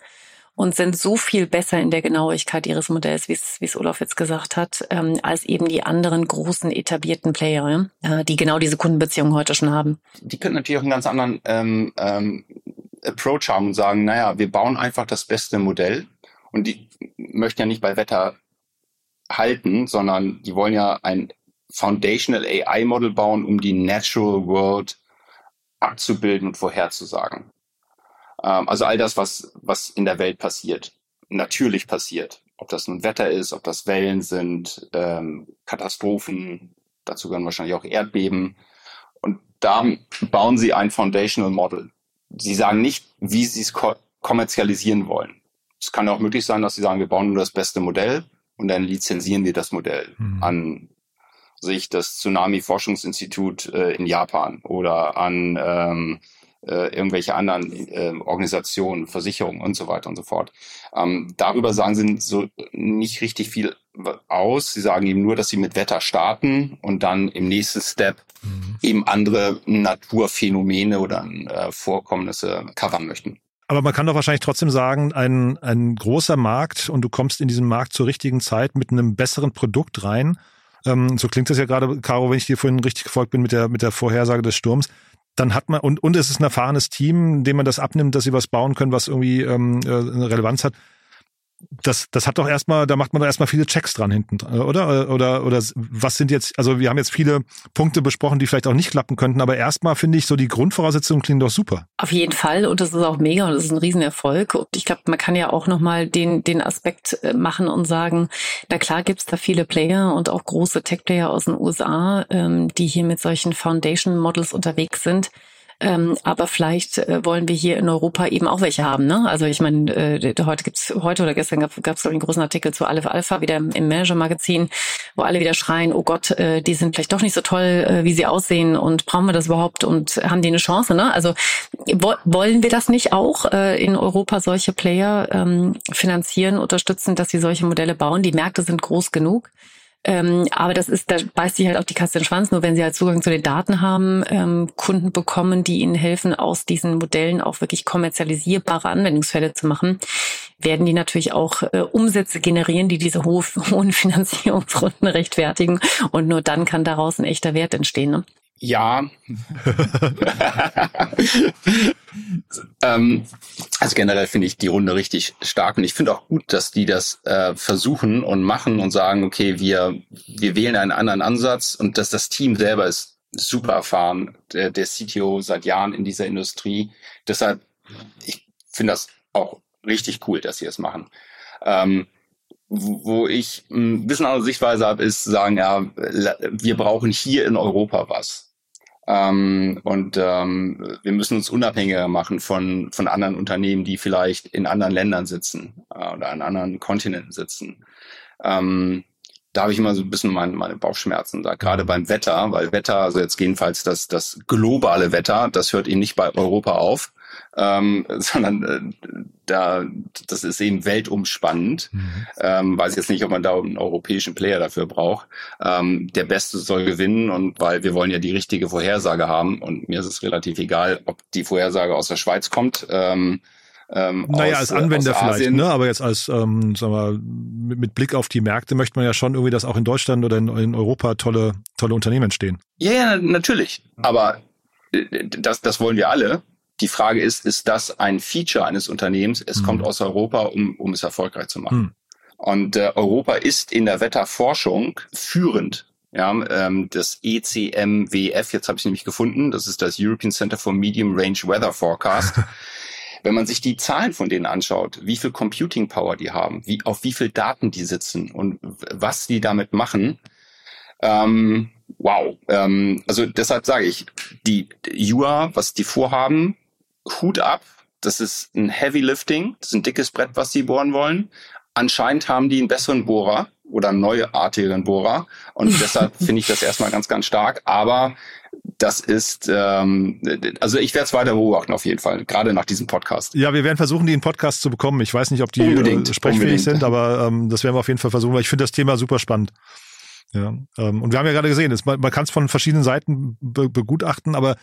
und sind so viel besser in der Genauigkeit ihres Modells, wie es, wie es Olaf jetzt gesagt hat, ähm, als eben die anderen großen etablierten Player, ja, äh, die genau diese Kundenbeziehungen heute schon haben. Die können natürlich auch einen ganz anderen ähm, ähm, Approach haben und sagen, naja, wir bauen einfach das beste Modell Und die möchten ja nicht bei Wetter halten, sondern die wollen ja ein Foundational AI Model bauen, um die Natural World abzubilden und vorherzusagen. Ähm, also all das, was, was in der Welt passiert, natürlich passiert. Ob das nun Wetter ist, ob das Wellen sind, ähm, Katastrophen, dazu gehören wahrscheinlich auch Erdbeben. Und da bauen sie ein Foundational Model. Sie sagen nicht, wie sie es ko kommerzialisieren wollen. Es kann auch möglich sein, dass sie sagen, wir bauen nur das beste Modell und dann lizenzieren wir das Modell mhm. an sich das Tsunami-Forschungsinstitut äh, in Japan oder an ähm, äh, irgendwelche anderen äh, Organisationen, Versicherungen und so weiter und so fort. Ähm, darüber sagen sie so nicht richtig viel aus. Sie sagen eben nur, dass sie mit Wetter starten und dann im nächsten Step mhm. eben andere Naturphänomene oder äh, Vorkommnisse covern möchten. Aber man kann doch wahrscheinlich trotzdem sagen, ein, ein großer Markt und du kommst in diesen Markt zur richtigen Zeit mit einem besseren Produkt rein. Ähm, so klingt das ja gerade, Caro, wenn ich dir vorhin richtig gefolgt bin mit der, mit der Vorhersage des Sturms dann hat man, und, und es ist ein erfahrenes Team, dem man das abnimmt, dass sie was bauen können, was irgendwie ähm, äh, eine Relevanz hat das, das hat doch erstmal, da macht man doch erstmal viele Checks dran hinten, oder? Oder, oder was sind jetzt, also wir haben jetzt viele Punkte besprochen, die vielleicht auch nicht klappen könnten, aber erstmal finde ich so die Grundvoraussetzungen klingen doch super. Auf jeden Fall und das ist auch mega und das ist ein Riesenerfolg und ich glaube, man kann ja auch nochmal den, den Aspekt äh, machen und sagen, na klar gibt's da viele Player und auch große Tech-Player aus den USA, ähm, die hier mit solchen Foundation-Models unterwegs sind. Ähm, aber vielleicht äh, wollen wir hier in Europa eben auch welche haben. Ne? Also ich meine, äh, heute gibt's heute oder gestern gab es einen großen Artikel zu Aleph Alpha wieder im, im Manager Magazin, wo alle wieder schreien: Oh Gott, äh, die sind vielleicht doch nicht so toll, äh, wie sie aussehen und brauchen wir das überhaupt und haben die eine Chance? Ne? Also wo, wollen wir das nicht auch äh, in Europa solche Player ähm, finanzieren, unterstützen, dass sie solche Modelle bauen? Die Märkte sind groß genug. Ähm, aber das ist, da beißt sich halt auch die Katze den Schwanz. Nur wenn sie halt Zugang zu den Daten haben, ähm, Kunden bekommen, die ihnen helfen, aus diesen Modellen auch wirklich kommerzialisierbare Anwendungsfälle zu machen, werden die natürlich auch äh, Umsätze generieren, die diese ho hohen Finanzierungsrunden rechtfertigen. Und nur dann kann daraus ein echter Wert entstehen. Ne? Ja. ähm, also generell finde ich die Runde richtig stark und ich finde auch gut, dass die das äh, versuchen und machen und sagen, okay, wir, wir wählen einen anderen Ansatz und dass das Team selber ist super erfahren, der, der CTO seit Jahren in dieser Industrie. Deshalb, ich finde das auch richtig cool, dass sie es machen. Ähm, wo ich ein bisschen andere Sichtweise habe, ist sagen, ja, wir brauchen hier in Europa was. Ähm, und ähm, wir müssen uns unabhängiger machen von, von anderen Unternehmen, die vielleicht in anderen Ländern sitzen äh, oder an anderen Kontinenten sitzen. Ähm, da habe ich immer so ein bisschen meine, meine Bauchschmerzen da, gerade beim Wetter, weil Wetter, also jetzt jedenfalls das, das globale Wetter, das hört ihn nicht bei Europa auf ähm, sondern äh, da das ist eben weltumspannend. Mhm. Ähm, weiß jetzt nicht, ob man da einen europäischen Player dafür braucht. Ähm, der Beste soll gewinnen und weil wir wollen ja die richtige Vorhersage haben und mir ist es relativ egal, ob die Vorhersage aus der Schweiz kommt. Ähm, ähm, naja, aus, als Anwender vielleicht, ne? aber jetzt als, ähm, sagen wir, mit, mit, Blick auf die Märkte möchte man ja schon irgendwie, dass auch in Deutschland oder in, in Europa tolle, tolle Unternehmen entstehen. Ja, ja, natürlich. Aber äh, das, das wollen wir alle. Die Frage ist, ist das ein Feature eines Unternehmens? Es mhm. kommt aus Europa, um, um es erfolgreich zu machen. Mhm. Und äh, Europa ist in der Wetterforschung führend. Ja, ähm, das ECMWF, jetzt habe ich nämlich gefunden, das ist das European Center for Medium Range Weather Forecast. Wenn man sich die Zahlen von denen anschaut, wie viel Computing Power die haben, wie, auf wie viel Daten die sitzen und was die damit machen, ähm, wow. Ähm, also deshalb sage ich, die UA, was die vorhaben, Hut ab. Das ist ein Heavy Lifting. Das ist ein dickes Brett, was sie bohren wollen. Anscheinend haben die einen besseren Bohrer oder einen neuartigeren Bohrer. Und deshalb finde ich das erstmal ganz, ganz stark. Aber das ist, ähm, also ich werde es weiter beobachten auf jeden Fall, gerade nach diesem Podcast. Ja, wir werden versuchen, die in Podcast zu bekommen. Ich weiß nicht, ob die unbedingt, äh, sprechfähig unbedingt. sind, aber ähm, das werden wir auf jeden Fall versuchen, weil ich finde das Thema super spannend. Ja, ähm, und wir haben ja gerade gesehen, man, man kann es von verschiedenen Seiten be begutachten, aber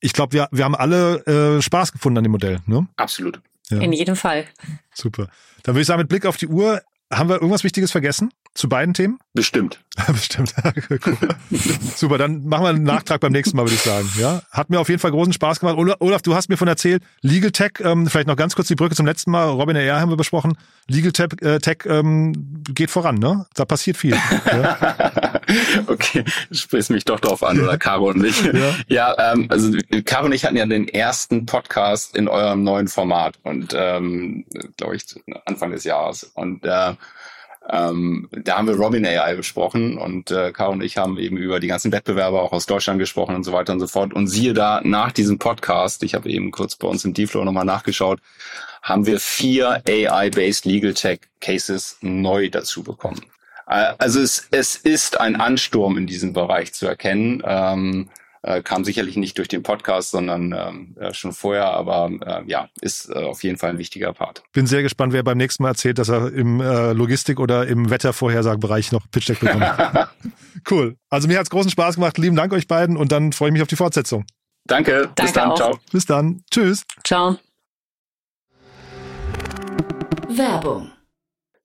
ich glaube, wir, wir haben alle äh, Spaß gefunden an dem Modell. Ne? Absolut. Ja. In jedem Fall. Super. Dann würde ich sagen, mit Blick auf die Uhr, haben wir irgendwas Wichtiges vergessen zu beiden Themen? Bestimmt. Bestimmt. Super, dann machen wir einen Nachtrag beim nächsten Mal, würde ich sagen. Ja, hat mir auf jeden Fall großen Spaß gemacht. Olaf, du hast mir von erzählt, Legal Tech, ähm, vielleicht noch ganz kurz die Brücke zum letzten Mal. Robin R. haben wir besprochen. Legal Tech, äh, Tech ähm, geht voran, ne? Da passiert viel. Ja? okay, sprichst mich doch drauf an, oder Caro und mich. Ja, ja ähm, also Caro und ich hatten ja den ersten Podcast in eurem neuen Format und ähm, glaube ich Anfang des Jahres. Und äh, ähm, da haben wir Robin AI besprochen und äh, Caro und ich haben eben über die ganzen Wettbewerber auch aus Deutschland gesprochen und so weiter und so fort. Und siehe da, nach diesem Podcast, ich habe eben kurz bei uns im D-Flow nochmal nachgeschaut, haben wir vier AI-based Legal Tech Cases neu dazu bekommen. Also es, es ist ein Ansturm in diesem Bereich zu erkennen. Ähm, äh, kam sicherlich nicht durch den Podcast, sondern ähm, äh, schon vorher, aber äh, ja, ist äh, auf jeden Fall ein wichtiger Part. Bin sehr gespannt, wer beim nächsten Mal erzählt, dass er im äh, Logistik- oder im Wettervorhersagenbereich noch Pitch Deck bekommt. cool. Also mir hat's großen Spaß gemacht. Lieben Dank euch beiden und dann freue ich mich auf die Fortsetzung. Danke. Danke Bis dann. Auch. Ciao. Bis dann. Tschüss. Ciao. Werbung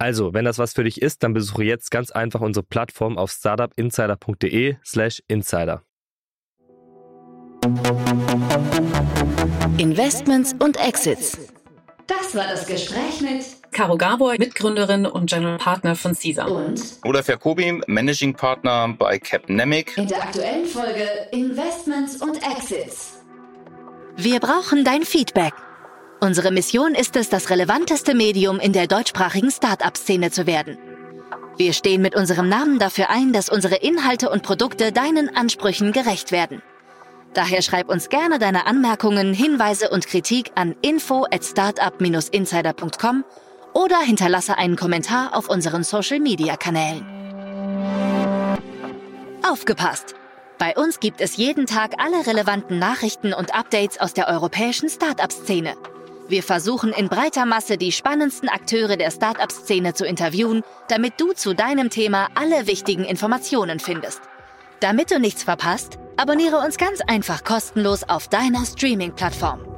Also, wenn das was für dich ist, dann besuche jetzt ganz einfach unsere Plattform auf startupinsider.de/slash insider. Investments und Exits. Das war das Gespräch mit Caro Gabor, Mitgründerin und General Partner von CISA. Und Olaf Jacobi, Managing Partner bei Capnemic. In der aktuellen Folge Investments und Exits. Wir brauchen dein Feedback. Unsere Mission ist es, das relevanteste Medium in der deutschsprachigen Start-up-Szene zu werden. Wir stehen mit unserem Namen dafür ein, dass unsere Inhalte und Produkte deinen Ansprüchen gerecht werden. Daher schreib uns gerne deine Anmerkungen, Hinweise und Kritik an info at startup-insider.com oder hinterlasse einen Kommentar auf unseren Social-Media-Kanälen. Aufgepasst! Bei uns gibt es jeden Tag alle relevanten Nachrichten und Updates aus der europäischen Start-up-Szene. Wir versuchen in breiter Masse die spannendsten Akteure der Startup-Szene zu interviewen, damit du zu deinem Thema alle wichtigen Informationen findest. Damit du nichts verpasst, abonniere uns ganz einfach kostenlos auf deiner Streaming-Plattform.